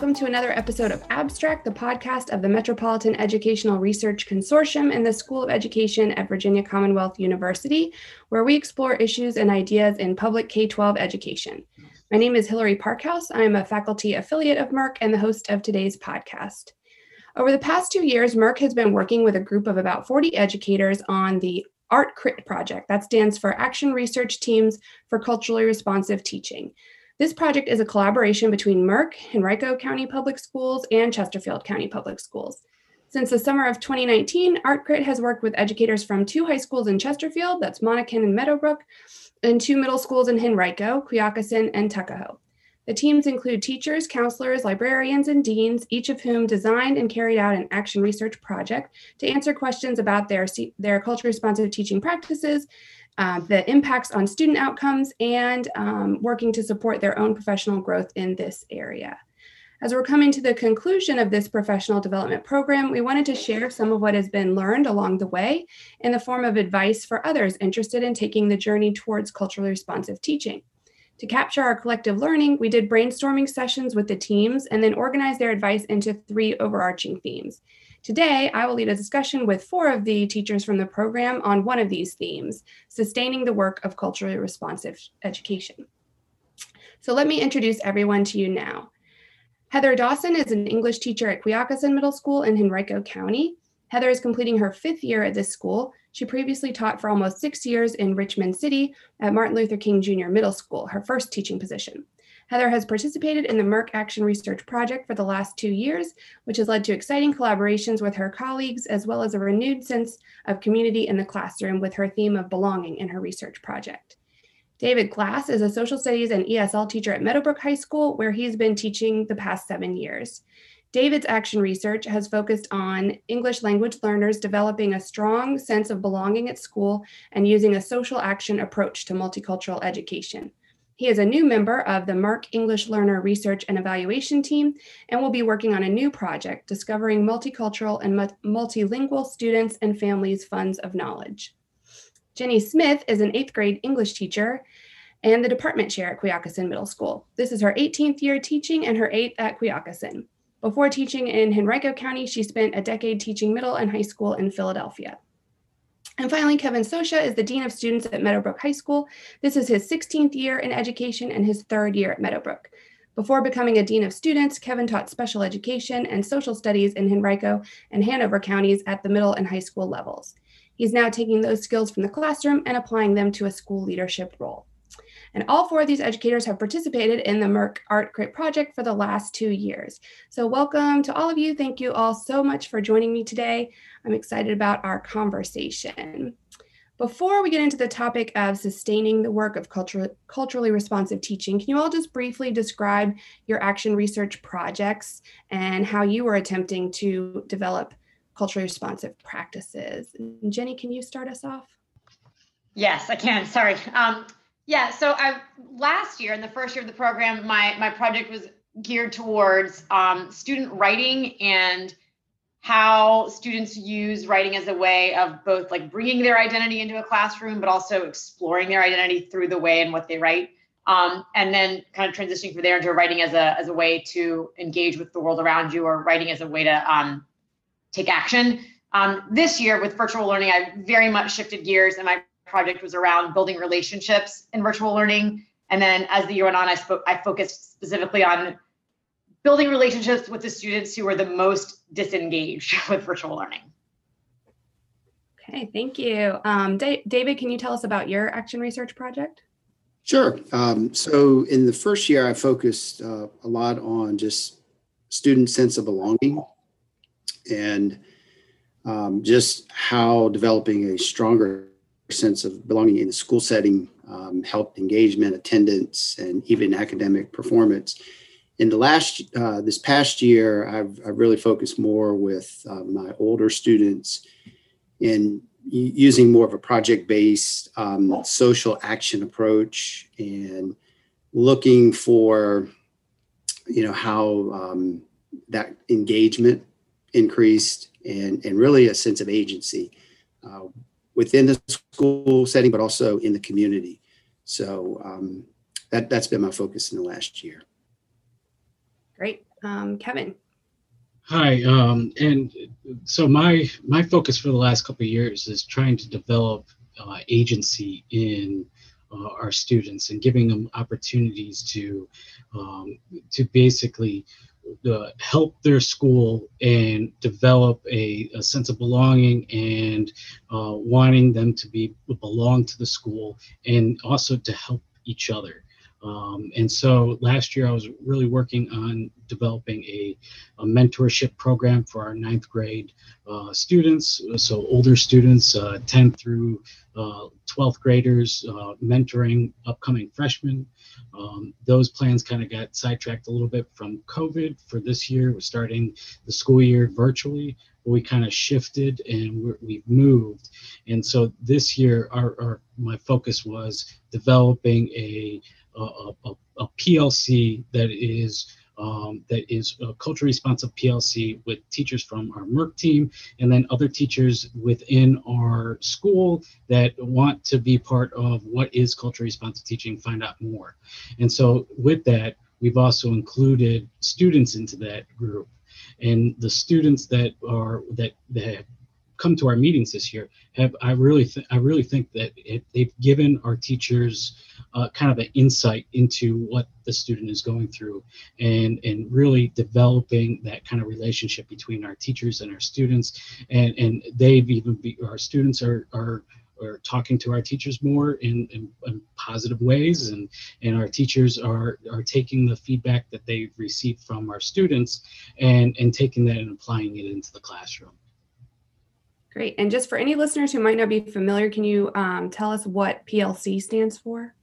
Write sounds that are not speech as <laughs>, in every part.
Welcome to another episode of Abstract, the podcast of the Metropolitan Educational Research Consortium and the School of Education at Virginia Commonwealth University, where we explore issues and ideas in public K 12 education. My name is Hillary Parkhouse. I am a faculty affiliate of MERC and the host of today's podcast. Over the past two years, MERC has been working with a group of about 40 educators on the ART CRIT project. That stands for Action Research Teams for Culturally Responsive Teaching. This project is a collaboration between MERC, Henrico County Public Schools, and Chesterfield County Public Schools. Since the summer of 2019, ArtCrit has worked with educators from two high schools in Chesterfield, that's Monacan and Meadowbrook, and two middle schools in Henrico, Quioccasin, and Tuckahoe. The teams include teachers, counselors, librarians, and deans, each of whom designed and carried out an action research project to answer questions about their, their culture responsive teaching practices, uh, the impacts on student outcomes, and um, working to support their own professional growth in this area. As we're coming to the conclusion of this professional development program, we wanted to share some of what has been learned along the way in the form of advice for others interested in taking the journey towards culturally responsive teaching. To capture our collective learning, we did brainstorming sessions with the teams and then organized their advice into three overarching themes. Today, I will lead a discussion with four of the teachers from the program on one of these themes sustaining the work of culturally responsive education. So, let me introduce everyone to you now. Heather Dawson is an English teacher at Quioccasin Middle School in Henrico County. Heather is completing her fifth year at this school she previously taught for almost six years in Richmond City at Martin Luther King Jr. Middle School, her first teaching position. Heather has participated in the MERC Action Research Project for the last two years, which has led to exciting collaborations with her colleagues, as well as a renewed sense of community in the classroom with her theme of belonging in her research project. David Glass is a social studies and ESL teacher at Meadowbrook High School, where he's been teaching the past seven years. David's action research has focused on English language learners developing a strong sense of belonging at school and using a social action approach to multicultural education. He is a new member of the MERC English Learner Research and Evaluation Team and will be working on a new project discovering multicultural and multilingual students and families' funds of knowledge. Jenny Smith is an eighth grade English teacher and the department chair at Quioccasin Middle School. This is her 18th year teaching and her eighth at Quioccasin. Before teaching in Henrico County, she spent a decade teaching middle and high school in Philadelphia. And finally, Kevin Sosha is the Dean of Students at Meadowbrook High School. This is his 16th year in education and his third year at Meadowbrook. Before becoming a Dean of Students, Kevin taught special education and social studies in Henrico and Hanover counties at the middle and high school levels. He's now taking those skills from the classroom and applying them to a school leadership role. And all four of these educators have participated in the MERC Art Crit project for the last two years. So welcome to all of you. Thank you all so much for joining me today. I'm excited about our conversation. Before we get into the topic of sustaining the work of culture, culturally responsive teaching, can you all just briefly describe your action research projects and how you were attempting to develop culturally responsive practices? Jenny, can you start us off? Yes, I can. Sorry. Um, yeah, so I last year in the first year of the program, my my project was geared towards um, student writing and how students use writing as a way of both like bringing their identity into a classroom, but also exploring their identity through the way and what they write. Um, and then kind of transitioning from there into writing as a as a way to engage with the world around you, or writing as a way to um, take action. Um, this year with virtual learning, I very much shifted gears, and my project was around building relationships in virtual learning. And then as the year went on, I spoke, I focused specifically on building relationships with the students who were the most disengaged <laughs> with virtual learning. Okay, thank you. Um, David, can you tell us about your action research project? Sure. Um, so in the first year, I focused uh, a lot on just student sense of belonging and um, just how developing a stronger sense of belonging in the school setting um, helped engagement, attendance, and even academic performance. In the last, uh, this past year, I've, I've, really focused more with uh, my older students in using more of a project-based um, social action approach and looking for, you know, how um, that engagement increased and, and really a sense of agency. Uh, within the school setting, but also in the community. So um, that that's been my focus in the last year. Great. Um, Kevin. Hi, um, and so my my focus for the last couple of years is trying to develop uh, agency in uh, our students and giving them opportunities to um, to basically uh, help their school and develop a, a sense of belonging and uh, wanting them to be belong to the school and also to help each other. Um, and so last year I was really working on developing a, a mentorship program for our ninth grade uh, students, so older students, uh, 10 through uh, 12th graders, uh, mentoring upcoming freshmen. Um, those plans kind of got sidetracked a little bit from COVID for this year. We're starting the school year virtually, we kind of shifted and we have moved. And so this year, our, our my focus was developing a a, a, a PLC that is um, that is a culture responsive PLC with teachers from our MERC team and then other teachers within our school that want to be part of what is culture responsive teaching, find out more. And so with that, we've also included students into that group. And the students that are that that come to our meetings this year have I really th- I really think that it, they've given our teachers uh, kind of an insight into what the student is going through and and really developing that kind of relationship between our teachers and our students. And and they've even be, our students are are are talking to our teachers more in, in, in, positive ways. And and our teachers are are taking the feedback that they've received from our students and and taking that and applying it into the classroom Great. And just for any listeners who might not be familiar, can you um, tell us what PLC stands for?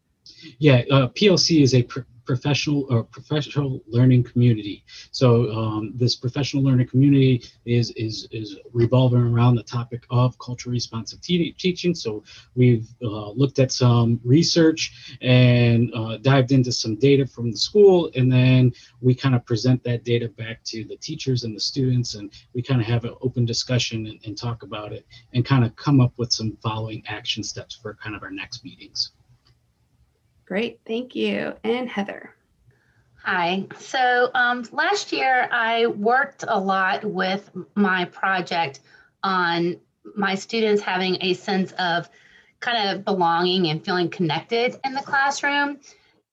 Yeah, uh, PLC is a pr- professional or professional learning community. So um, this professional learning community is is is revolving around the topic of cultural responsive te- teaching. So we've uh, looked at some research and uh, dived into some data from the school, and then we kind of present that data back to the teachers and the students, and we kind of have an open discussion and, and talk about it, and kind of come up with some following action steps for kind of our next meetings. Great, thank you. And Heather. Hi. So um, last year I worked a lot with my project on my students having a sense of kind of belonging and feeling connected in the classroom.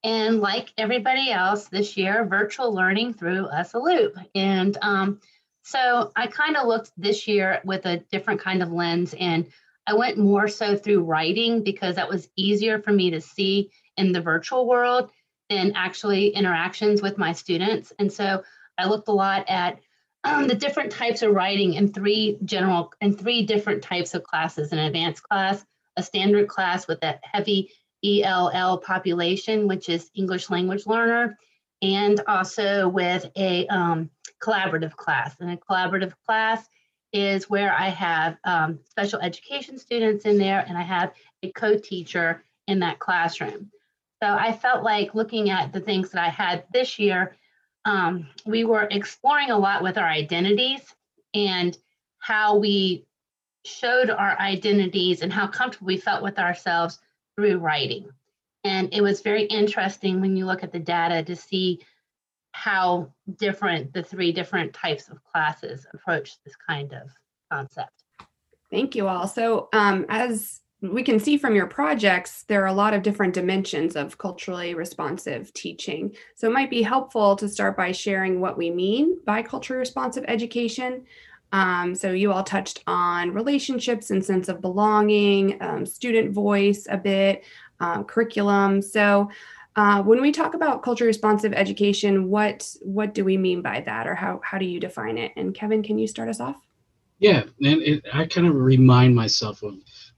And like everybody else this year, virtual learning threw us a loop. And um, so I kind of looked this year with a different kind of lens and I went more so through writing because that was easier for me to see in the virtual world than actually interactions with my students. And so I looked a lot at um, the different types of writing in three general and three different types of classes: an advanced class, a standard class with a heavy ELL population, which is English language learner, and also with a um, collaborative class. And a collaborative class is where I have um, special education students in there, and I have a co-teacher in that classroom. So I felt like looking at the things that I had this year, um, we were exploring a lot with our identities and how we showed our identities and how comfortable we felt with ourselves through writing. And it was very interesting when you look at the data to see how different the three different types of classes approach this kind of concept. Thank you all. So, um, as we can see from your projects, there are a lot of different dimensions of culturally responsive teaching. So it might be helpful to start by sharing what we mean by culturally responsive education. Um, so you all touched on relationships and sense of belonging, um, student voice a bit, uh, curriculum. So uh, when we talk about culture responsive education, what what do we mean by that, or how how do you define it? And Kevin, can you start us off? Yeah, and it, I kind of remind myself of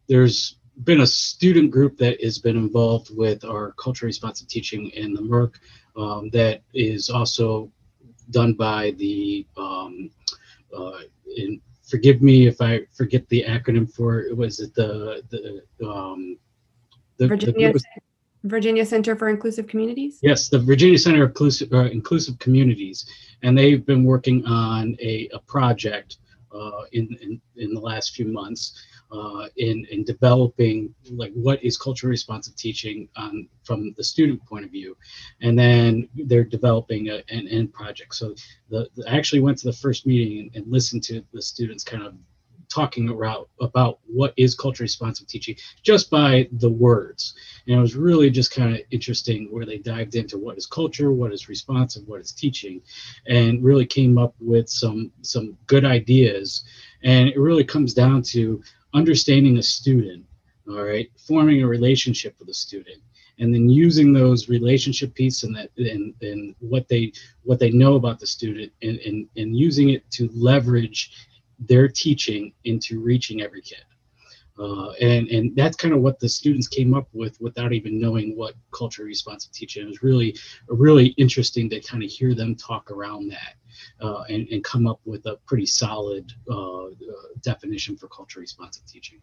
there's been a student group that has been involved with our culture responsive teaching in the MERC um, that is also done by the, um, uh, in, forgive me if I forget the acronym for it, was it the, the, um, the Virginia, the Virginia Center for Inclusive Communities? Yes, the Virginia Center for Inclusive, uh, Inclusive Communities. And they've been working on a, a project uh, in, in, in the last few months uh, in in developing like what is culturally responsive teaching um, from the student point of view, and then they're developing a, an end project. So the, the, I actually went to the first meeting and, and listened to the students kind of talking about about what is culturally responsive teaching just by the words. And it was really just kind of interesting where they dived into what is culture what is responsive what is teaching and really came up with some some good ideas. And it really comes down to understanding a student all right forming a relationship with a student and then using those relationship pieces and that and, and what they what they know about the student and, and and using it to leverage their teaching into reaching every kid. Uh, and and that's kind of what the students came up with without even knowing what culturally responsive teaching. It was really really interesting to kind of hear them talk around that uh, and and come up with a pretty solid uh, uh definition for culturally responsive teaching.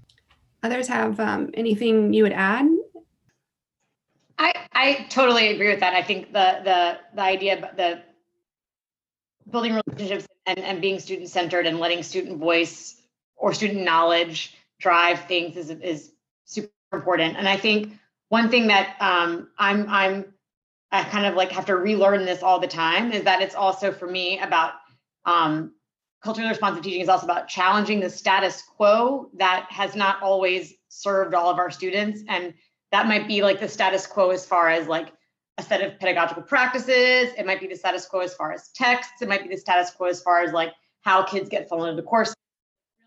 Others have um, anything you would add? I I totally agree with that. I think the the the idea the building relationships and, and being student centered and letting student voice or student knowledge drive things is, is super important. And I think one thing that um, I'm I'm I kind of like have to relearn this all the time is that it's also for me about um, culturally responsive teaching is also about challenging the status quo that has not always served all of our students and that might be like the status quo as far as like a set of pedagogical practices. It might be the status quo as far as texts. It might be the status quo as far as like how kids get funneled into course.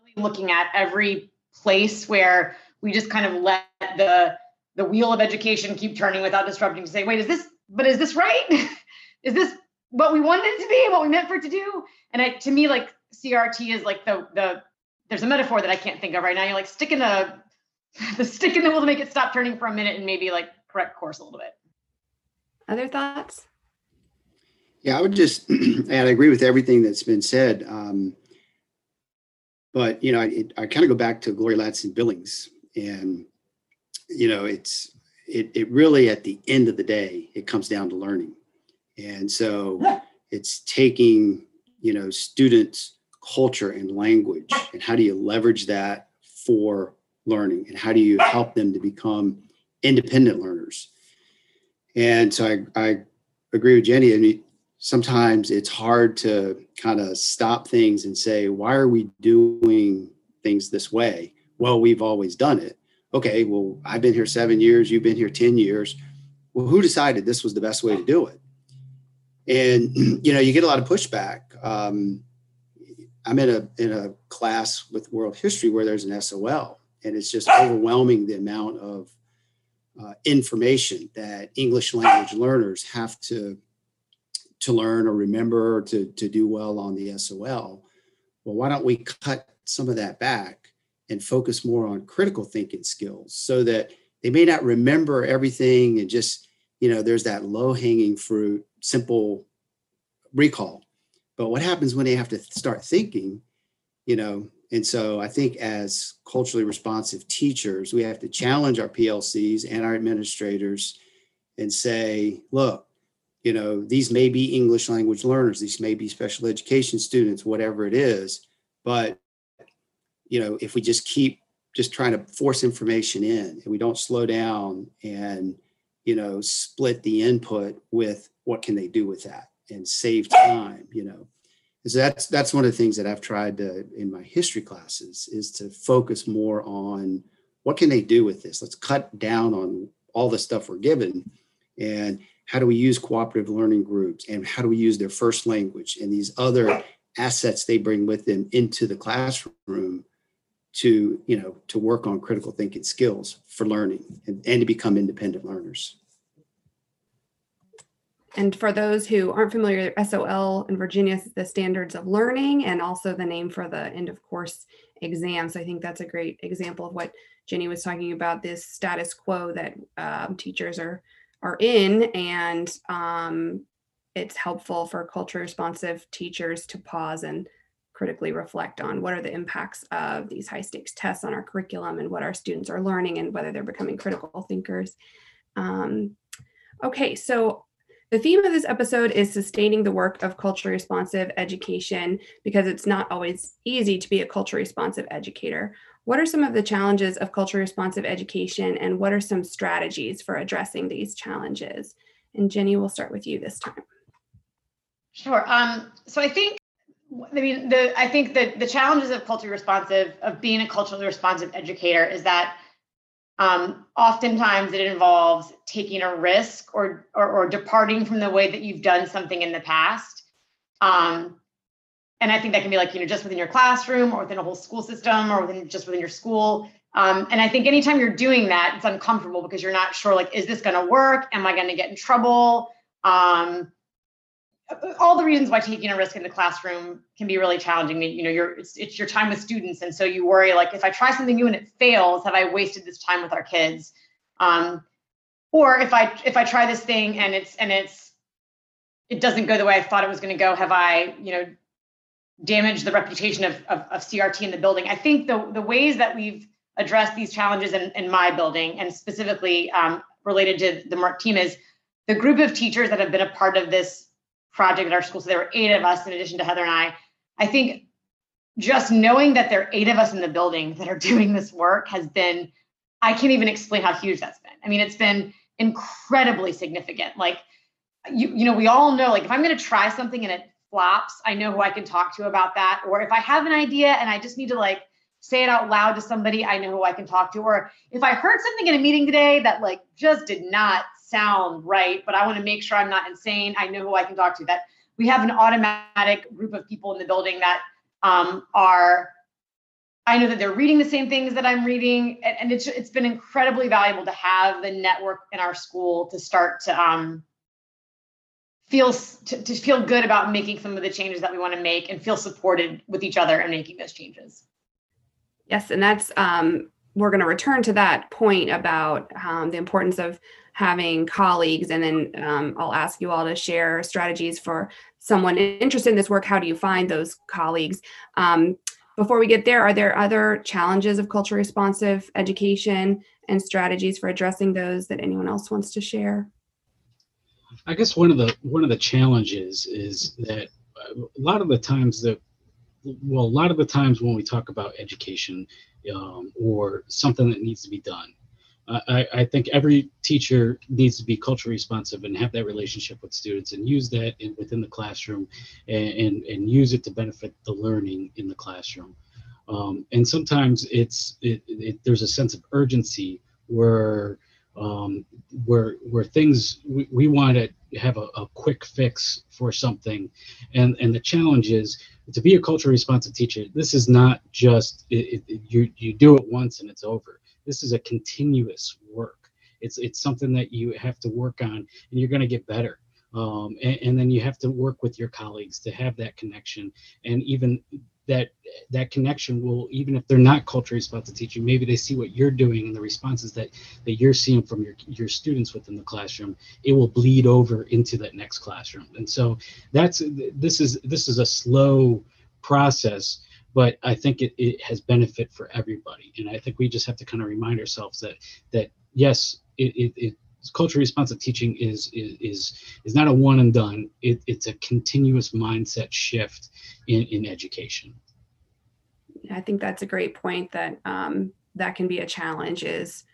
Really looking at every place where we just kind of let the the wheel of education keep turning without disrupting to say, wait, is this, but is this right? <laughs> is this what we wanted it to be, what we meant for it to do? And I, to me, like CRT is like the, the, there's a metaphor that I can't think of right now. You're like sticking a, <laughs> the stick in the wheel to make it stop turning for a minute and maybe like correct course a little bit. Other thoughts? Yeah, I would just, <clears throat> and I agree with everything that's been said. Um, but you know, I, I kind of go back to Gloria Ladson Billings, and you know, it's it it really at the end of the day, it comes down to learning, and so it's taking you know students' culture and language, and how do you leverage that for learning, and how do you help them to become independent learners and so I, I agree with Jenny. I mean, sometimes it's hard to kind of stop things and say, why are we doing things this way? Well, we've always done it. Okay, well, I've been here seven years, you've been here 10 years. Well, who decided this was the best way to do it? And <clears throat> you know, you get a lot of pushback. Um, I'm in a in a class with world history where there's an SOL, and it's just <gasps> overwhelming the amount of uh, information that English language learners have to to learn or remember to, to do well on the SOL. Well, why don't we cut some of that back and focus more on critical thinking skills so that they may not remember everything and just, you know, there's that low hanging fruit, simple recall. But what happens when they have to start thinking, you know, and so I think as culturally responsive teachers, we have to challenge our PLCs and our administrators and say, look, you know, these may be English language learners, these may be special education students, whatever it is. But, you know, if we just keep just trying to force information in and we don't slow down and, you know, split the input with what can they do with that and save time, you know, so that's that's one of the things that I've tried to in my history classes is to focus more on what can they do with this. Let's cut down on all the stuff we're given, and how do we use cooperative learning groups, and how do we use their first language and these other assets they bring with them into the classroom to you know to work on critical thinking skills for learning and, and to become independent learners. And for those who aren't familiar, SOL in Virginia the standards of learning and also the name for the end of course exam. So I think that's a great example of what Jenny was talking about this status quo that um, teachers are are in and um, it's helpful for culture responsive teachers to pause and critically reflect on what are the impacts of these high stakes tests on our curriculum and what our students are learning and whether they're becoming critical thinkers. Um, okay, so the theme of this episode is sustaining the work of culturally responsive education because it's not always easy to be a culturally responsive educator. What are some of the challenges of culture responsive education and what are some strategies for addressing these challenges? And Jenny, we'll start with you this time. Sure. Um, so I think, I mean, the I think that the challenges of culturally responsive, of being a culturally responsive educator, is that um, oftentimes it involves taking a risk or, or, or departing from the way that you've done something in the past. Um, and I think that can be like you know just within your classroom or within a whole school system or within just within your school. Um, and I think anytime you're doing that, it's uncomfortable because you're not sure like, is this going to work? Am I going to get in trouble? Um, all the reasons why taking a risk in the classroom can be really challenging. You know, you're it's, it's your time with students, and so you worry like, if I try something new and it fails, have I wasted this time with our kids? Um, or if I if I try this thing and it's and it's it doesn't go the way I thought it was going to go, have I you know damaged the reputation of, of, of CRT in the building? I think the the ways that we've addressed these challenges in, in my building and specifically um, related to the MERC team is the group of teachers that have been a part of this project at our school. So there were eight of us in addition to Heather and I. I think just knowing that there are eight of us in the building that are <laughs> doing this work has been, I can't even explain how huge that's been. I mean, it's been incredibly significant. Like, you, you know, we all know, like, if I'm going to try something and it flops, I know who I can talk to about that. Or if I have an idea and I just need to like say it out loud to somebody, I know who I can talk to. Or if I heard something in a meeting today that like just did not sound right, but I want to make sure I'm not insane. I know who I can talk to. That we have an automatic group of people in the building that um, are. I know that they're reading the same things that I'm reading, and, and it's it's been incredibly valuable to have the network in our school to start to um, feel to, to feel good about making some of the changes that we want to make and feel supported with each other and making those changes. Yes, and that's um, we're going to return to that point about um, the importance of having colleagues and then um, i'll ask you all to share strategies for someone interested in this work. How do you find those colleagues? Um, before we get there are there other challenges of culture responsive education and strategies for addressing those that anyone else wants to share? I guess one of the one of the challenges is that a lot of the times that well a lot of the times when we talk about education um, or something that needs to be done I, I, think every teacher needs to be culturally responsive and have that relationship with students and use that in, within the classroom and, and, and, use it to benefit the learning in the classroom. Um, and sometimes it's it, it, there's a sense of urgency where um, where where things we, we want to have a, a quick fix for something and and the challenge is to be a culturally responsive teacher this is not just it, it, you you do it once and it's over this is a continuous work. It's it's something that you have to work on, and you're going to get better. Um, and, and, then you have to work with your colleagues to have that connection, and even that that connection will even if they're not culturally responsive teaching maybe they see what you're doing and the responses that that you're seeing from your your students within the classroom it will bleed over into that next classroom and so that's this is this is a slow process but I think it, it has benefit for everybody. And I think we just have to kind of remind ourselves that that yes, it, it, it culturally responsive teaching is is is, is not a one and done. It, it's a continuous mindset shift in, in education. I think that's a great point that um, that can be a challenge is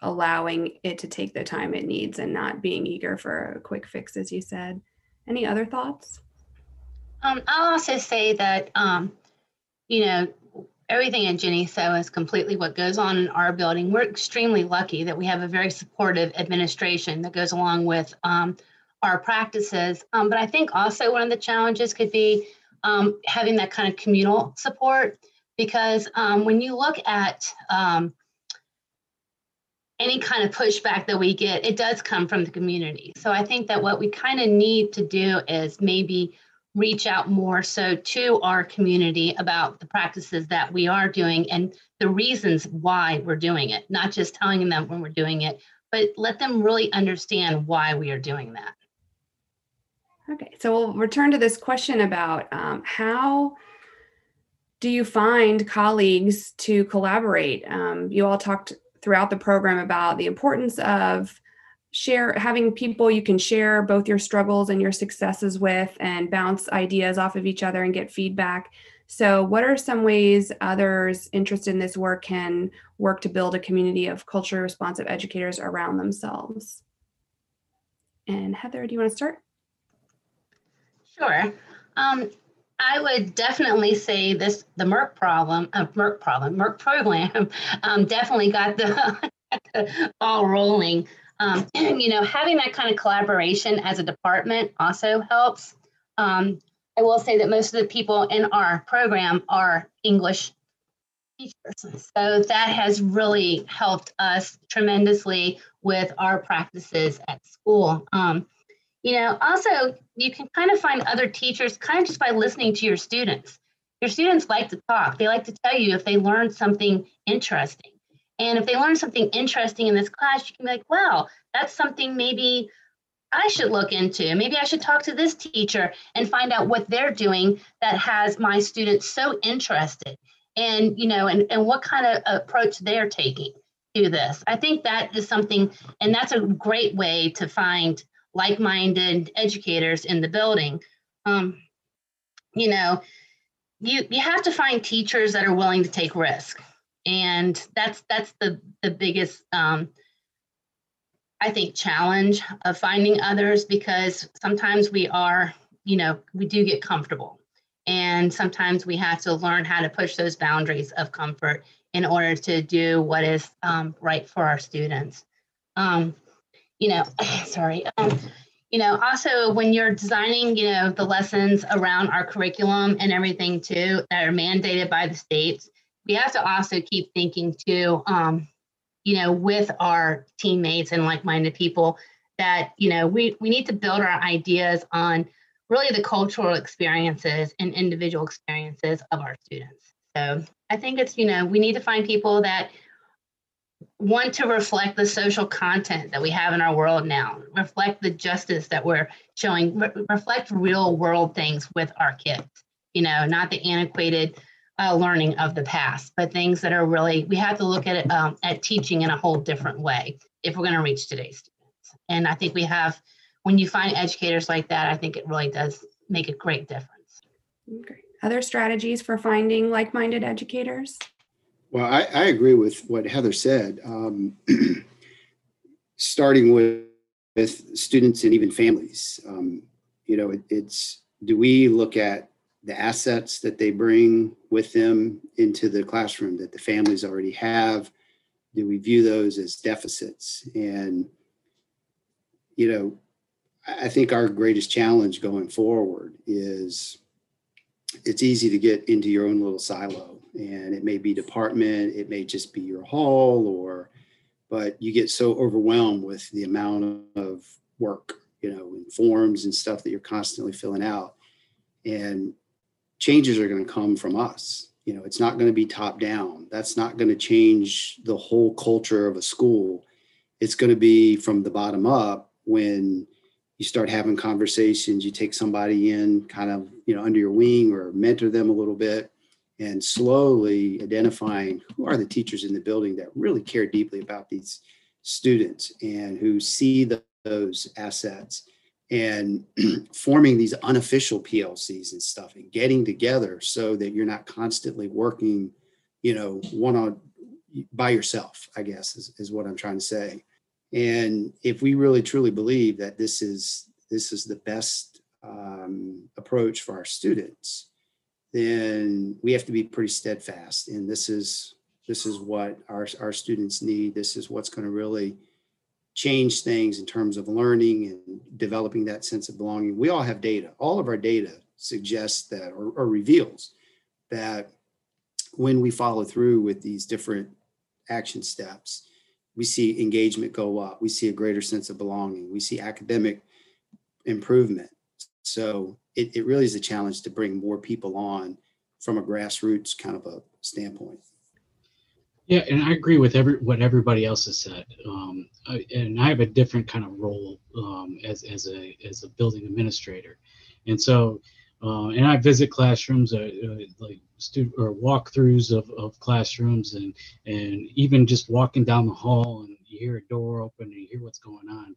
allowing it to take the time it needs and not being eager for a quick fix, as you said. Any other thoughts? Um, I'll also say that um, you know, everything in Jenny So is completely what goes on in our building. We're extremely lucky that we have a very supportive administration that goes along with um, our practices. Um, but I think also one of the challenges could be um, having that kind of communal support because um, when you look at um, any kind of pushback that we get, it does come from the community. So I think that what we kind of need to do is maybe reach out more so to our community about the practices that we are doing and the reasons why we're doing it, not just telling them when we're doing it, but let them really understand why we are doing that. Okay, so we'll return to this question about um, how do you find colleagues to collaborate? Um, you all talked throughout the program about the importance of share having people you can share both your struggles and your successes with and bounce ideas off of each other and get feedback So, what are some ways others interested in this work can work to build a community of culturally responsive educators around themselves? And Heather, do you want to start? Sure. Um, I would definitely say this: the MERC problem, uh, MERC problem, MERC program, <laughs> um, definitely got the, <laughs> ball rolling. Um, and, you know, having that kind of collaboration as a department also helps. Um, I will say that most of the people in our program are English teachers. So that has really helped us tremendously with our practices at school. Um, you know, also, you can kind of find other teachers kind of just by listening to your students. Your students like to talk, they like to tell you if they learned something interesting. And if they learn something interesting in this class, you can be like, wow, that's something maybe I should look into. Maybe I should talk to this teacher and find out what they're doing that has my students so interested and you know and, and what kind of approach they're taking to this. I think that is something and that's a great way to find like-minded educators in the building. Um, you know, you you have to find teachers that are willing to take risk. And that's that's the the biggest um, I think, challenge of finding others because sometimes we are, you know, we do get comfortable. And sometimes we have to learn how to push those boundaries of comfort in order to do what is um, right for our students. Um, you know, <clears throat> sorry. Um, you know, also when you're designing, you know, the lessons around our curriculum and everything too that are mandated by the states, we have to also keep thinking too, um, you know, with our teammates and like-minded people that, you know, we, we need to build our ideas on really the cultural experiences and individual experiences of our students. So I think it's, you know, we need to find people that want to reflect the social content that we have in our world now, reflect the justice that we're showing, re- reflect real world things with our kids, you know, not the antiquated uh, learning of the past, but things that are really, we have to look at it, um, at teaching in a whole different way if we're going to reach today's students. And I think we have, when you find educators like that, I think it really does make a great difference. Okay. Other strategies for finding like minded educators? Well, I, I, agree with what Heather said. Um, <clears throat> starting with, with students and even families, um, you know, it, it's do we look at the assets that they bring with them into the classroom that the families already have? Do we view those as deficits? And, you know, I think our greatest challenge going forward is it's easy to get into your own little silo and it may be department, it may just be your hall or, but you get so overwhelmed with the amount of work, you know, and forms and stuff that you're constantly filling out. And changes are going to come from us. You know, it's not going to be top down. That's not going to change the whole culture of a school. It's going to be from the bottom up when you start having conversations, you take somebody in kind of, you know, under your wing or mentor them a little bit and slowly identifying who are the teachers in the building that really care deeply about these students and who see the, those assets and <clears throat> forming these unofficial PLCs and stuff and getting together so that you're not constantly working, you know, one on by yourself, I guess is, is what I'm trying to say. And if we really truly believe that this is this is the best um, approach for our students, then we have to be pretty steadfast. And this is this is what our, our students need. This is what's going to really change things in terms of learning and developing that sense of belonging. We all have data. All of our data suggests that or, or reveals that when we follow through with these different action steps, we see engagement go up. We see a greater sense of belonging. We see academic improvement. So it, it really is a challenge to bring more people on from a grassroots kind of a standpoint. Yeah, and I agree with every what everybody else has said. Um, I, and I have a different kind of role um, as as a as a building administrator, and so uh, and I visit classrooms, uh, uh, like student or walkthroughs of, of classrooms, and and even just walking down the hall and you hear a door open and you hear what's going on.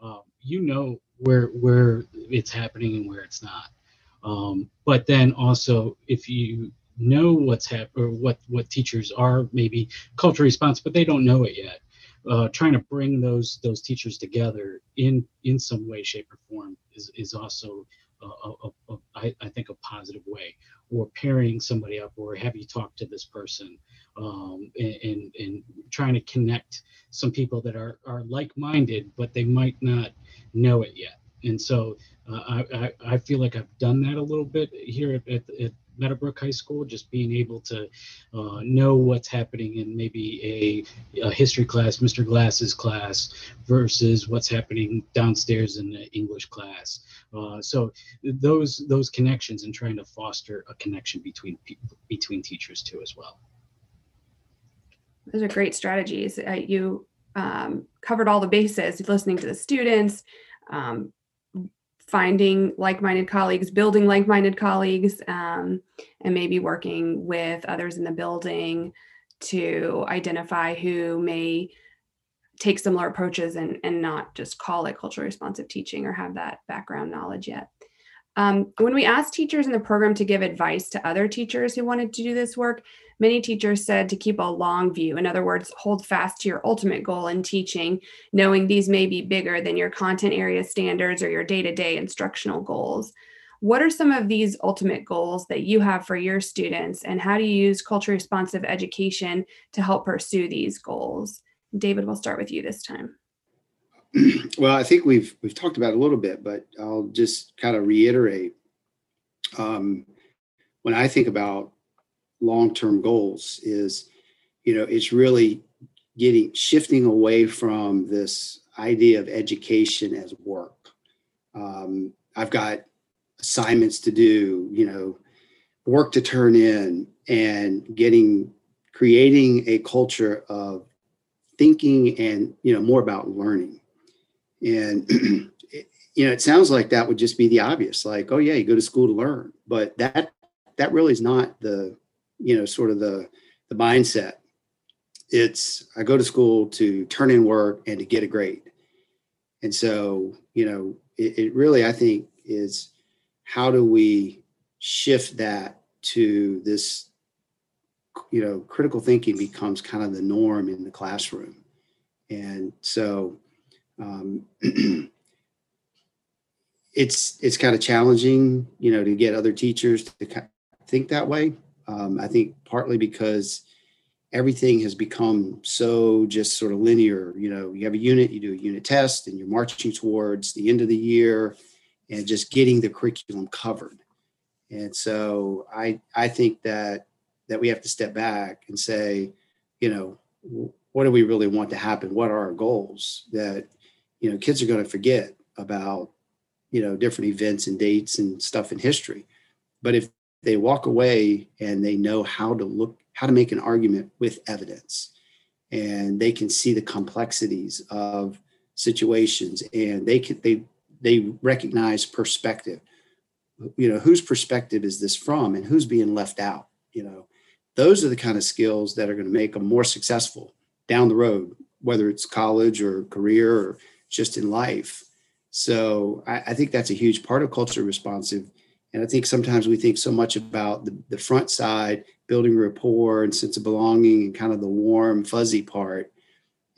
Uh, you know where where it's happening and where it's not. Um, but then also, if you know what's happening or what what teachers are maybe culture response, but they don't know it yet. Uh, trying to bring those those teachers together in in some way, shape, or form is is also a, a, a, I, I think a positive way. Or pairing somebody up, or have you talked to this person, um, and, and and trying to connect some people that are are like minded, but they might not know it yet. And so uh, I, I, I feel like I've done that a little bit here at, at, at Meadowbrook High School, just being able to uh, know what's happening in maybe a, a, history class, Mr. Glass's class, versus what's happening downstairs in the English class. Uh, so those those connections and trying to foster a connection between between teachers too as well. Those are great strategies. Uh, you um, covered all the bases, listening to the students, um, finding like-minded colleagues building like-minded colleagues um, and maybe working with others in the building to identify who may take similar approaches and, and not just call it culturally responsive teaching or have that background knowledge yet um, when we asked teachers in the program to give advice to other teachers who wanted to do this work Many teachers said to keep a long view. In other words, hold fast to your ultimate goal in teaching, knowing these may be bigger than your content area standards or your day to day instructional goals. What are some of these ultimate goals that you have for your students, and how do you use culture responsive education to help pursue these goals? David, we'll start with you this time. <clears throat> Well, I think we've we've talked about a little bit, but I'll just kind of reiterate. Um, when I think about long-term goals is you know it's really getting shifting away from this idea of education as work um, i've got assignments to do you know work to turn in and getting creating a culture of thinking and you know more about learning and <clears throat> you know it sounds like that would just be the obvious like oh yeah you go to school to learn. But that that really is not the you know sort of the the mindset. It's i go to school to turn in work and to get a grade. And so you know it, it really i think is how do we shift that to this you know critical thinking becomes kind of the norm in the classroom. And so um, <clears throat> it's it's kind of challenging you know to get other teachers to think that way um, I think partly because everything has become so just sort of linear. You know, you have a unit, you do a unit test, and you're marching towards the end of the year and just getting the curriculum covered. And so I I think that that we have to step back and say, you know, what do we really want to happen? What are our goals? That you know, kids are going to forget about you know different events and dates and stuff in history. But if they walk away and they know how to look how to make an argument with evidence and they can see the complexities of situations and they can they they recognize perspective you know whose perspective is this from and who's being left out you know those are the kind of skills that are going to make them more successful down the road whether it's college or career or just in life so I, I think that's a huge part of culture responsive and I think sometimes we think so much about the, the front side, building rapport and sense of belonging and kind of the warm, fuzzy part.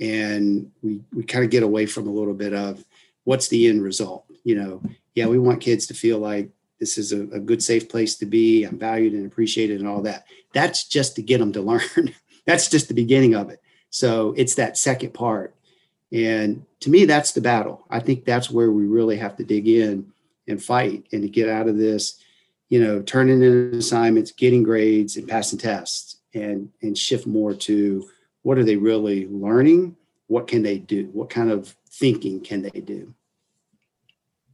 And we, we kind of get away from a little bit of what's the end result. You know, yeah, we want kids to feel like this is a, a good, safe place to be. I'm valued and appreciated and all that. That's just to get them to <laughs> learn. that's just the beginning of it. So it's that second part. And to me, that's the battle. I think that's where we really have to dig in and fight and to get out of this, you know, turning in assignments, getting grades and passing tests and and shift more to what are they really learning? What can they do? What kind of thinking can they do?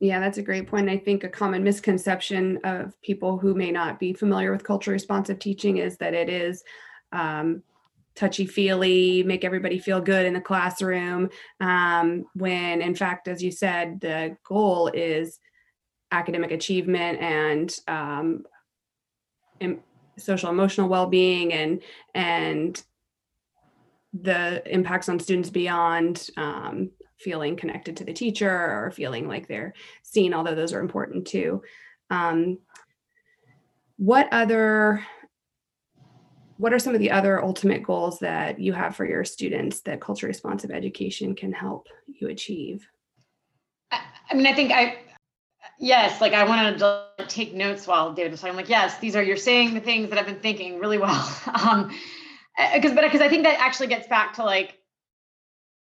Yeah, that's a great point. I think a common misconception of people who may not be familiar with culture responsive teaching is that it is um, touchy feely, make everybody feel good in the classroom. Um, when in fact, as you said, the goal is academic achievement and um, social emotional well-being and and the impacts on students beyond um, feeling connected to the teacher or feeling like they're seen although those are important too Um, what other what are some of the other ultimate goals that you have for your students that culture responsive education can help you achieve? I, I mean, I think I, yes, like I wanted to take notes while David was talking. I'm like, yes, these are, you're saying the things that I've been thinking really well. <laughs> um, because, but because I think that actually gets back to like,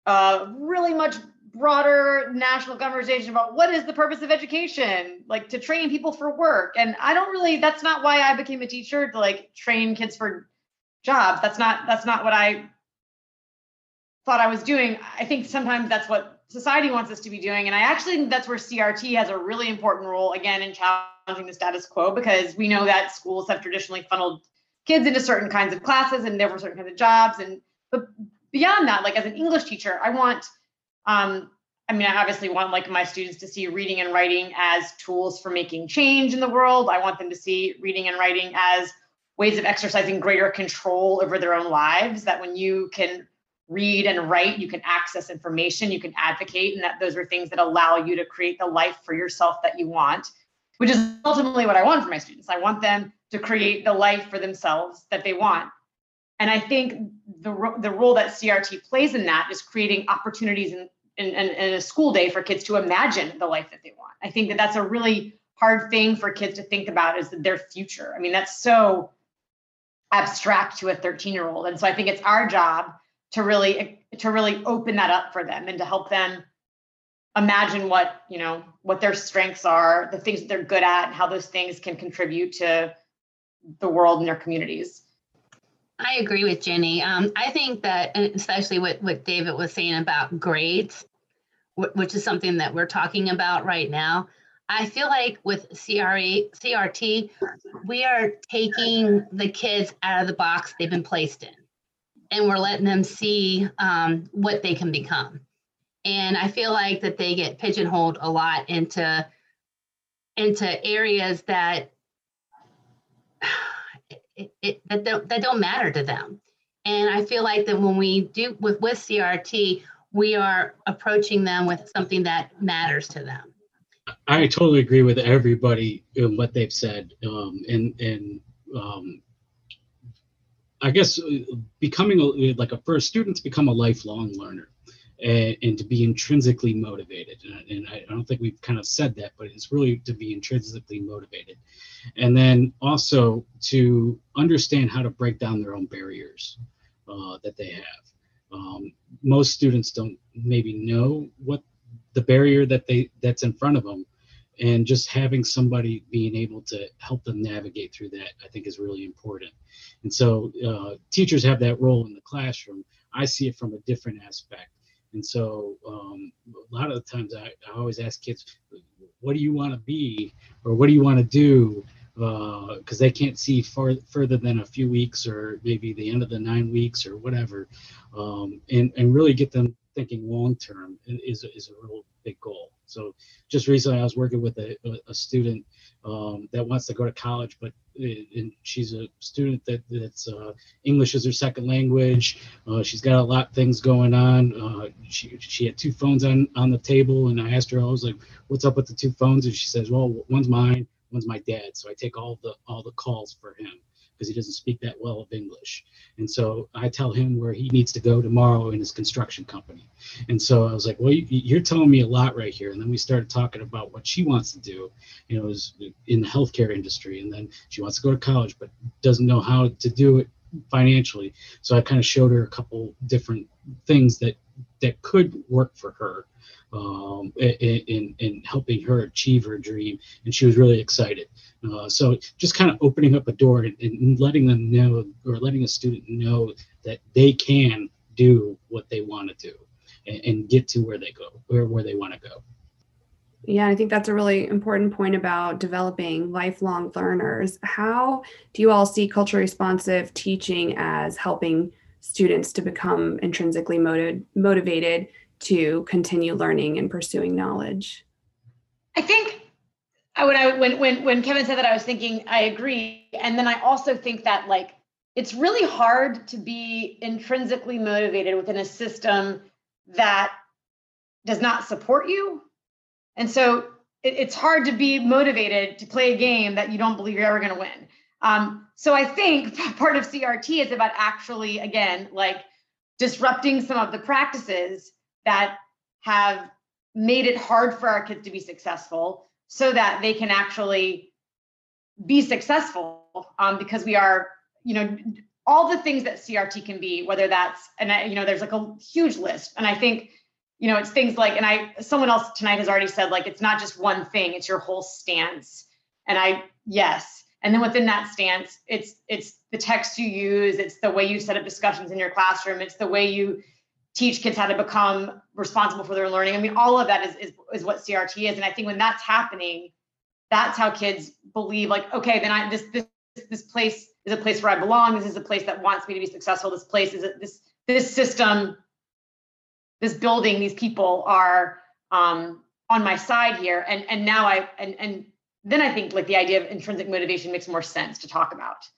uh, really much broader national conversation about what is the purpose of education like to train people for work and i don't really that's not why i became a teacher to like train kids for jobs. That's not that's not what i thought i was doing. I think sometimes that's what society wants us to be doing. And i actually think that's where crt has a really important role again in challenging the status quo because we know that schools have traditionally funneled kids into certain kinds of classes and never certain kinds of jobs. And but beyond that like as an english teacher i want um, I mean, I obviously want like my students to see reading and writing as tools for making change in the world. I want them to see reading and writing as ways of exercising greater control over their own lives. That when you can read and write, you can access information, you can advocate, and that those are things that allow you to create the life for yourself that you want, which is ultimately what I want for my students. I want them to create the life for themselves that they want. And I think the, the role that CRT plays in that is creating opportunities in, in, in, a school day for kids to imagine the life that they want. I think that that's a really hard thing for kids to think about is their future. I mean, that's so abstract to a 13 year old. And so I think it's our job to really to really open that up for them and to help them imagine what you know what their strengths are the things that they're good at and how those things can contribute to the world and their communities I agree with Jenny. Um, I think that, especially what, what David was saying about grades, which is something that we're talking about right now. I feel like with CRE, CRT, we are taking the kids out of the box they've been placed in, and we're letting them see um, what they can become. And I feel like that they get pigeonholed a lot into into areas that <sighs> it, it, that, don't, that don't matter to them. And I feel like that when we do with, with CRT, we are approaching them with something that matters to them. I totally agree with everybody in what they've said. Um, and and um, I guess uh, becoming a, like a first student to become a lifelong learner and, and to be intrinsically motivated. And, and I, don't think we've kind of said that, but it's really to be intrinsically motivated. And then also to understand how to break down their own barriers uh, that they have. Um, most students don't maybe know what the barrier that they that's in front of them and just having somebody being able to help them navigate through that i think is really important. And so uh, teachers have that role in the classroom. I see it from a different aspect. And so um, a lot of the times I, I always ask kids, what do you want to be? Or what do you want to do? Because uh, they can't see far further than a few weeks or maybe the end of the nine weeks or whatever. Um, and, and really get them thinking long term is, is a real big goal. So just recently, I was working with a, a student um, that wants to go to college, but and she's a student that that's uh, English is her second language. Uh, she's got a lot of things going on. Uh, she she had two phones on on the table, and I asked her, I was like, "What's up with the two phones?" And she says, "Well, one's mine, one's my dad, so I take all the all the calls for him." because he doesn't speak that well of English. And so I tell him where he needs to go tomorrow in his construction company. And so I was like, well, you, are telling me a lot right here. And then we started talking about what she wants to do, you know, is in the healthcare industry. And then she wants to go to college, but doesn't know how to do it financially. So I kind of showed her a couple different things that that could work for her um, in, in helping her achieve her dream. And she was really excited. Uh, so just kind of opening up a door and, and, letting them know or letting a student know that they can do what they want to do and, and get to where they go or where they want to go. Yeah, I think that's a really important point about developing lifelong learners. How do you all see culture responsive teaching as helping students to become intrinsically motiv- motivated to continue learning and pursuing knowledge? I think I when I when when when Kevin said that, I was thinking I agree, and then I also think that like it's really hard to be intrinsically motivated within a system that does not support you, and so it, it's hard to be motivated to play a game that you don't believe you're ever going to win. Um, so I think <laughs> part of CRT is about actually, again, like disrupting some of the practices that have made it hard for our kids to be successful so that they can actually be successful um, because we are, you know, all the things that CRT can be, whether that's, and I, you know, there's like a huge list. And I think, you know, it's things like, and I, someone else tonight has already said, like, it's not just one thing, it's your whole stance. And I, yes. And then within that stance, it's, it's the text you use, it's the way you set up discussions in your classroom, it's the way you teach kids how to become responsible for their learning. I mean, all of that is, is, is what CRT is. And I think when that's happening, that's how kids believe like, okay, then I, this, this, this place is a place where I belong. This is a place that wants me to be successful. This place is a, this, this system, this building, these people are um, on my side here. And, and now I, and, and then I think like the idea of intrinsic motivation makes more sense to talk about.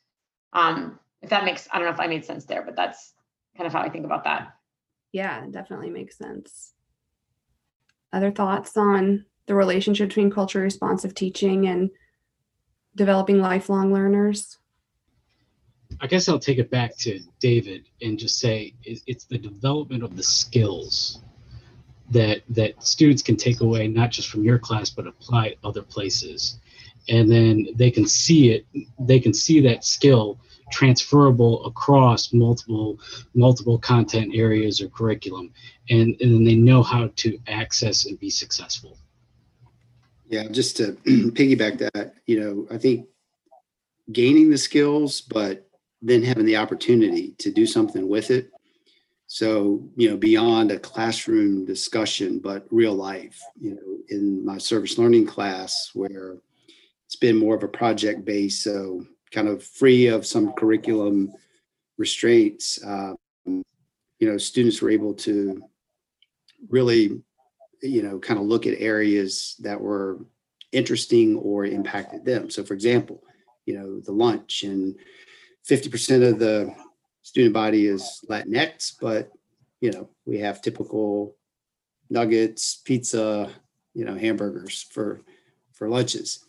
Um, if that makes, I don't know if I made sense there, but that's kind of how I think about that. Yeah, definitely makes sense. Other thoughts on the relationship between culture responsive teaching and developing lifelong learners? I guess I'll take it back to David and just say it's the development of the skills that that students can take away not just from your class but apply other places and then they can see it they can see that skill transferable across multiple multiple content areas or curriculum and, and then they know how to access and be successful. Yeah just to <clears throat> piggyback that you know i think gaining the skills but then having the opportunity to do something with it. So you know beyond a classroom discussion but real life you know in my service learning class where it's been more of a project base so kind of free of some curriculum restraints um, you know students were able to really you know kind of look at areas that were interesting or impacted them. So for example you know the lunch and 50% of the student body is latinx but you know we have typical nuggets pizza you know hamburgers for for lunches.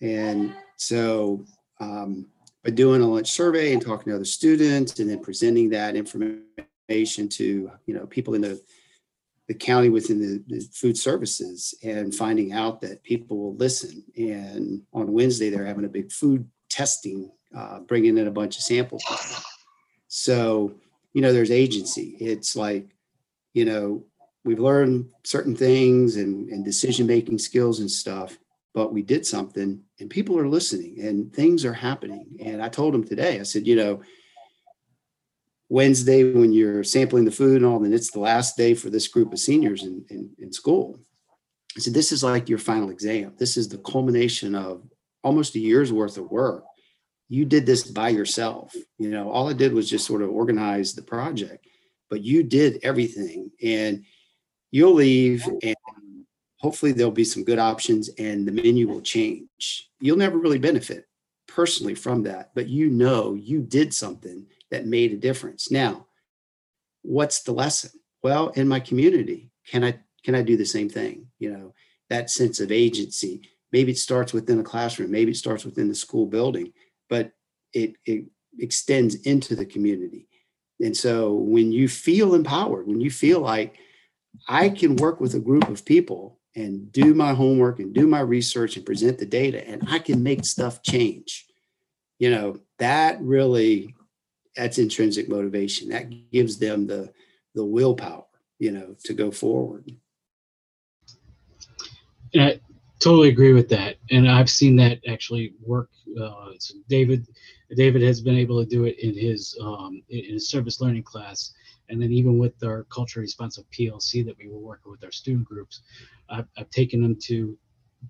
And so um, by doing a lunch survey and talking to other students and then presenting that information to you know people in the the county within the, the, food services and finding out that people will listen. And on Wednesday, they're having a big food testing, uh, bringing in a bunch of samples. So, you know, there's agency. It's like, you know, we've learned certain things and, and decision making skills and stuff, but we did something and people are listening and things are happening. And I told them today, I said, you know, Wednesday when you're sampling the food and all, then it's the last day for this group of seniors in, in, in school. I said, this is like your final exam. This is the culmination of almost a year's worth of work. You did this by yourself. You know, all I did was just sort of organize the project, but you did everything and you'll leave and hopefully there'll be some good options and the menu will change. You'll never really benefit personally from that, but you know you did something that made a difference. Now, what's the lesson? Well, in my community, can I can I do the same thing? You know, that sense of agency. Maybe it starts within a classroom, maybe it starts within the school building, but it, it extends into the community. And so when you feel empowered, when you feel like I can work with a group of people and do my homework and do my research and present the data and I can make stuff change. You know, that really that's intrinsic motivation. That gives them the the willpower, you know, to go forward. I totally agree with that, and I've seen that actually work. Uh, David, David has been able to do it in his um, in his service learning class, and then even with our culturally responsive PLC that we were working with our student groups, I've, I've taken them to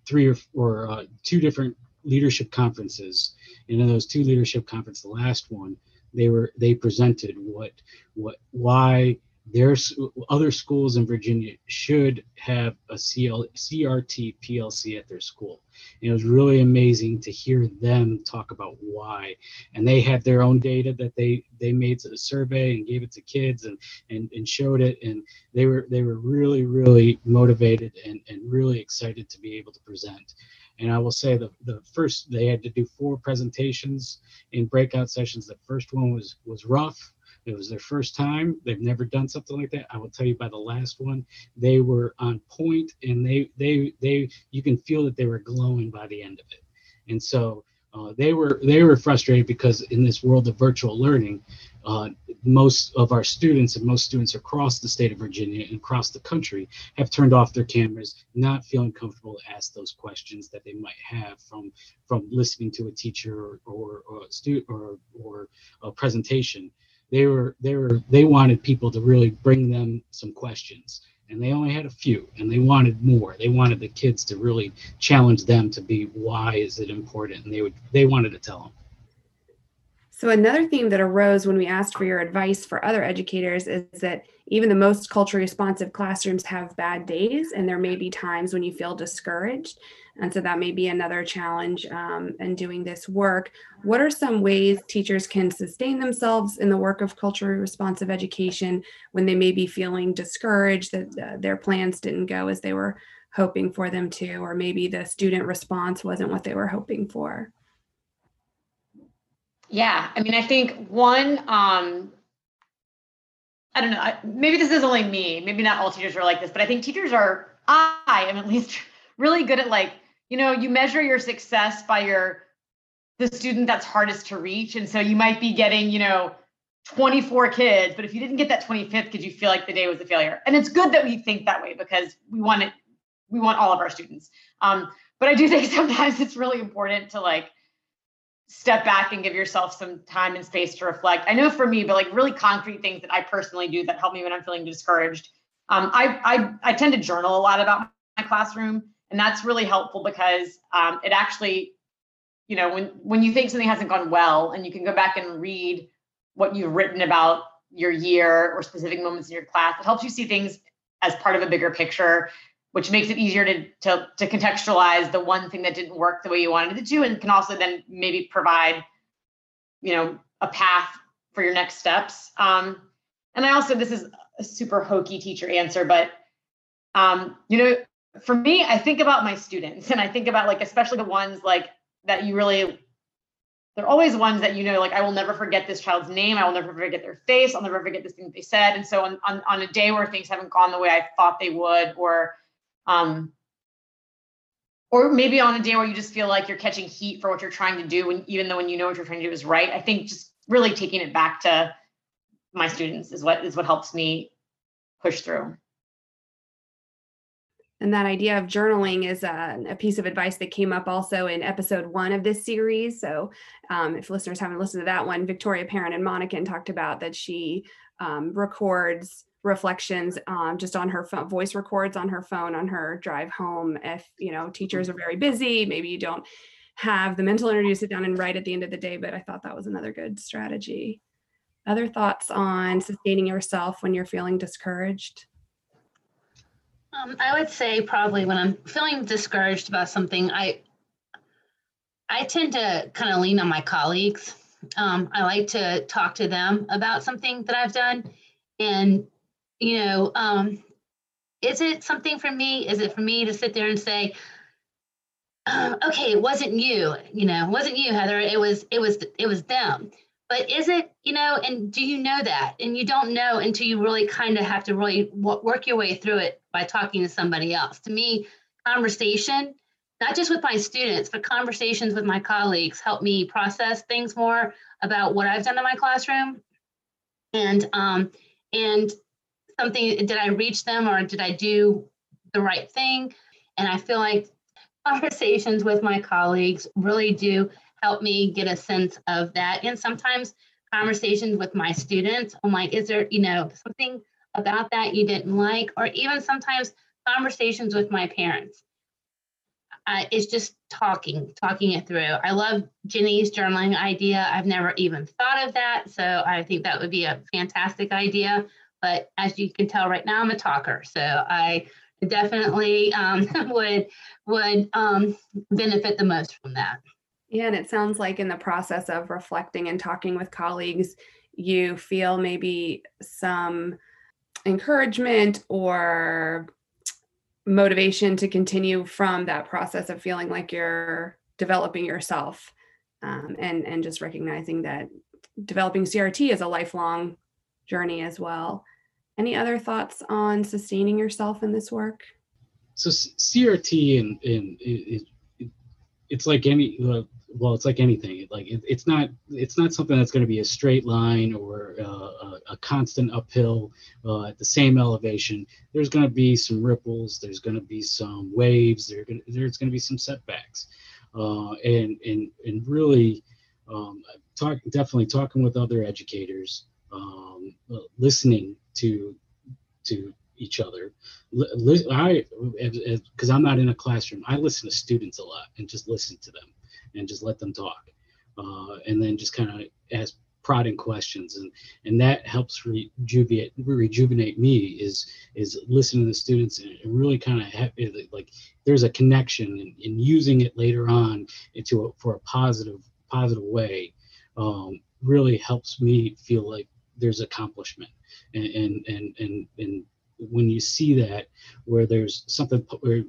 three or, or uh, two different leadership conferences, and in those two leadership conferences, the last one they were they presented what what why there's other schools in Virginia should have a CL, CRT PLC at their school. And it was really amazing to hear them talk about why. And they had their own data that they they made a survey and gave it to kids and and, and showed it. And they were they were really really motivated and, and really excited to be able to present. And I will say the, the first they had to do four presentations in breakout sessions. The first one was was rough it was their first time. They've never done something like that. I will tell you by the last one, they were on point and they they they you can feel that they were glowing by the end of it. And so uh, they were they were frustrated because in this world of virtual learning, uh, most of our students and most students across the state of Virginia and across the country have turned off their cameras, not feeling comfortable to ask those questions that they might have from from listening to a teacher or or, or a student or or a presentation they were they were they wanted people to really bring them some questions. And they only had a few and they wanted more. They wanted the kids to really challenge them to be why is it important? And they would they wanted to tell them so another theme that arose when we asked for your advice for other educators is that even the most culturally responsive classrooms have bad days and there may be times when you feel discouraged and so that may be another challenge um, in doing this work. What are some ways teachers can sustain themselves in the work of culturally responsive education when they may be feeling discouraged that uh, their plans didn't go as they were hoping for them to, or maybe the student response wasn't what they were hoping for? Yeah, I mean, I think one, um, I don't know, maybe this is only me, maybe not all teachers are like this, but I think teachers are, I am at least <laughs> really good at like you know, you measure your success by your the student that's hardest to reach. And so you might be getting, you know, 24 kids, but if you didn't get that 25th, could you feel like the day was a failure? And it's good that we think that way because we want it, we want all of our students. Um, but I do <laughs> think sometimes it's really important to like step back and give yourself some time and space to reflect. I know for me, but like really concrete things that I personally do that help me when I'm feeling discouraged. Um, I, I I tend to journal a lot about my classroom and that's really helpful because um, it actually you know when when you think something hasn't gone well and you can go back and read what you've written about your year or specific moments in your class it helps you see things as part of a bigger picture which makes it easier to, to, to contextualize the one thing that didn't work the way you wanted it to and can also then maybe provide you know a path for your next steps. Um, and i also this is a super hokey teacher answer but um, you know for me, I think about my students and I think about like, especially the ones like that you really, they're always ones that you know, like, I will never forget this child's name. I will never forget their face. I'll never forget this thing they said. And so on, on, on a day where things haven't gone the way I thought they would, or, um, or maybe on a day where you just feel like you're catching heat for what you're trying to do, when even though when you know what you're trying to do is right. I think just really taking it back to my students is what is what helps me push through. And that idea of journaling is a, a, piece of advice that came up also in episode one of this series. So, um, if listeners haven't listened to that one, Victoria Parent and Monica talked about that she um, records reflections um, just on her phone, voice records on her phone on her drive home. If you know teachers are very busy, maybe you don't have the mental energy to sit down and write at the end of the day. But I thought that was another good strategy. Other thoughts on sustaining yourself when you're feeling discouraged? Um, I would say probably when I'm feeling discouraged about something, I I tend to kind of lean on my colleagues. Um, I like to talk to them about something that I've done, and you know, um, is it something for me? Is it for me to sit there and say, um, okay, it wasn't you, you know, it wasn't you, Heather. It was it was it was them but is it you know and do you know that? And you don't know until you really kind of have to really work your way through it by talking to somebody else. To me conversation not just with my students but conversations with my colleagues help me process things more about what i've done in my classroom. And um and something did i reach them or did i do the right thing? And i feel like <laughs> conversations with my colleagues really do help me get a sense of that. And sometimes conversations with my students, I'm like, is there, you know, something about that you didn't like? Or even sometimes conversations with my parents. Uh, it's just talking, talking it through. I love Jenny's journaling idea. I've never even thought of that. So I think that would be a fantastic idea but as you can tell right now, I'm a talker. So I definitely um, <laughs> would would um, benefit the most from that. Yeah, and it sounds like in the process of reflecting and talking with colleagues, you feel maybe some encouragement or motivation to continue from that process of feeling like you're developing yourself um, and and just recognizing that developing crt is a lifelong journey as well. Any other thoughts on sustaining yourself in this work? So crt and and it's like any uh, well it's like anything like it, it's not it's not something that's going to be a straight line or uh, a, a, constant uphill uh, at the same elevation there's going to be some ripples there's going to be some waves there gonna, there's going to be some setbacks uh, and and and really um, talk definitely talking with other educators um, listening to to each other. I, because I'm not in a classroom, I listen to students a lot and just listen to them and just let them talk. Uh, and then just kind of ask prodding questions and and that helps rejuvenate rejuvenate me is is listening to the students and really kind of have like there's a connection and, and using it later on into a, for a positive positive way um, really helps me feel like there's accomplishment and and and and, and when you see that where there's something where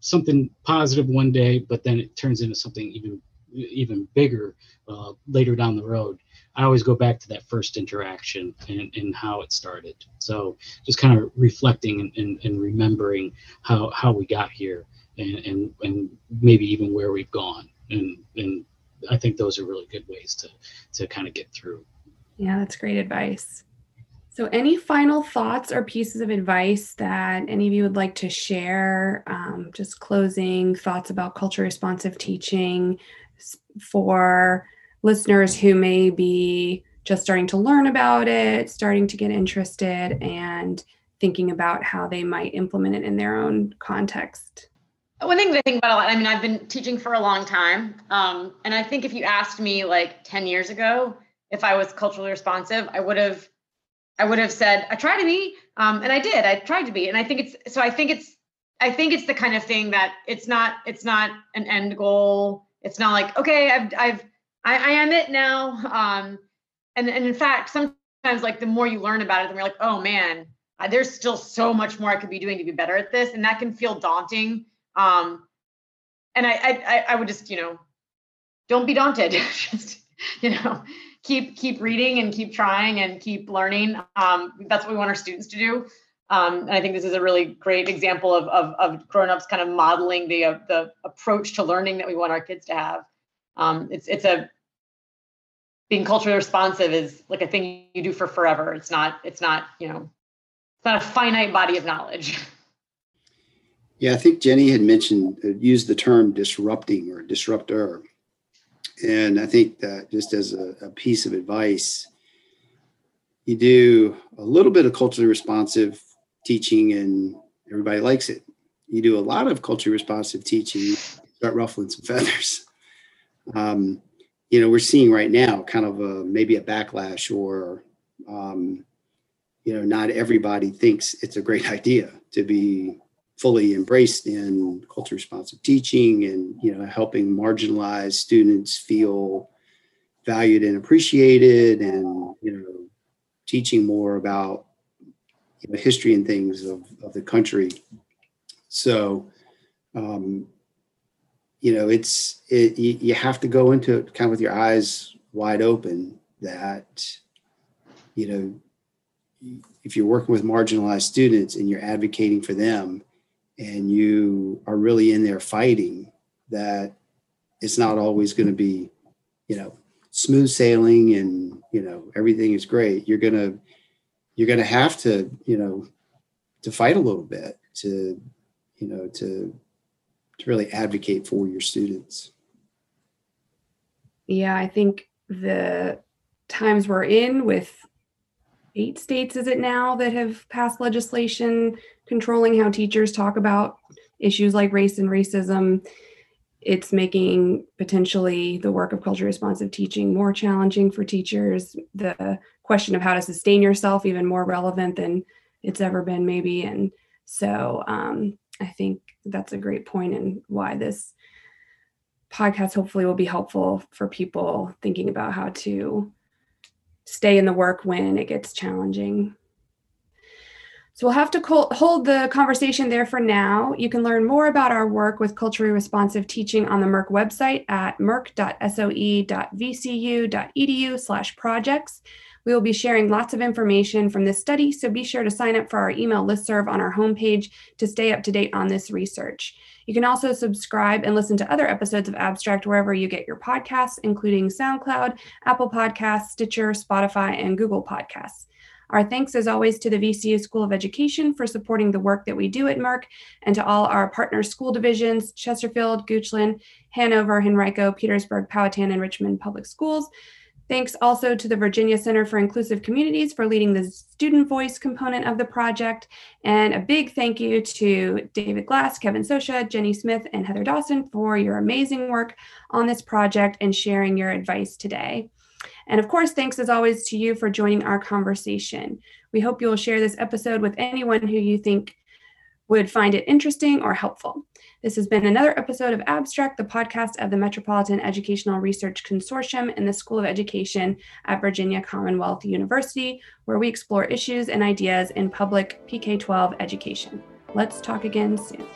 something positive one day but then it turns into something even even bigger uh, later down the road. I always go back to that first interaction and, and how it started. So just kind of reflecting and, and, and remembering how how we got here and, and and maybe even where we've gone. And and i think those are really good ways to to kind of get through. Yeah that's great advice so, any final thoughts or pieces of advice that any of you would like to share? Um, just closing thoughts about culture responsive teaching for listeners who may be just starting to learn about it, starting to get interested, and thinking about how they might implement it in their own context. One thing I think about a lot, I mean, I've been teaching for a long time. Um, and I think if you asked me like 10 years ago if I was culturally responsive, I would have I would have said, I try to be. Um, and I did, I tried to be. And I think it's, so I think it's, I think it's the kind of thing that it's not, it's not an end goal. It's not like, okay, I've, I've, I, I am it now. Um, and, and in fact, sometimes like the more you learn about it, then you're like, oh man, there's still so much more I could be doing to be better at this. And that can feel daunting. Um, and I, I, I would just, you know, don't be daunted. <laughs> just, you know, keep keep reading and keep trying and keep learning. Um, that's what we want our students to do. Um, and I think this is a really great example of, of, of grown-ups kind of modeling the uh, the approach to learning that we want our kids to have. Um, it's it's a being culturally responsive is like a thing you do for forever. It's not it's not you know it's not a finite body of knowledge. <laughs> Yeah, I think Jenny had mentioned uh, used the term disrupting or disruptor. And I think that just as a, a piece of advice, you do a little bit of culturally responsive teaching and everybody likes it. You do a lot of culturally responsive teaching, start ruffling some <laughs> feathers. Um, you know, we're seeing right now kind of a, maybe a backlash or, um, you know, not everybody thinks it's a great <laughs> idea to be fully embraced in culture responsive teaching and you know helping marginalized students feel valued and appreciated and you know teaching more about you know, history and things of, of the country. So um, you know it's it you, you have to go into it kind of with your eyes wide open that you know if you're working with marginalized students and you're advocating for them and you are really in there fighting, that it's not always going to be, you know, smooth sailing and you know everything is great. You're gonna you're gonna have to you know to fight a little bit to you know to to really advocate for your students. Yeah, I think the times we're in with eight states is it now that have passed legislation controlling how teachers talk about issues like race and racism it's making potentially the work of culture responsive teaching more challenging for teachers the question of how to sustain yourself even more relevant than it's ever been, maybe. And so um, I think that's a great point and why this podcast hopefully will be helpful for people thinking about how to stay in the work when it gets challenging. So we'll have to hold the conversation there for now. You can learn more about our work with culturally responsive teaching on the MERC website at merc.soe.vcu.edu slash projects. We will be sharing lots of information from this study, so be sure to sign up for our email listserv on our homepage to stay up to date on this research. You can also subscribe and listen to other episodes of Abstract wherever you get your podcasts, including SoundCloud, Apple Podcasts, Stitcher, Spotify, and Google Podcasts. Our thanks, as always, to the VCU School of Education for supporting the work that we do at MERC and to all our partner school divisions Chesterfield, Goochland, Hanover, Henrico, Petersburg, Powhatan, and Richmond Public Schools. Thanks also to the Virginia Center for Inclusive Communities for leading the student voice component of the project. And a big thank you to David Glass, Kevin Sosha, Jenny Smith, and Heather Dawson for your amazing work on this project and sharing your advice today. And of course, thanks as always to you for joining our conversation. We hope you will share this episode with anyone who you think would find it interesting or helpful. This has been another episode of Abstract, the podcast of the Metropolitan Educational Research Consortium in the School of Education at Virginia Commonwealth University, where we explore issues and ideas in public PK 12 education. Let's talk again soon.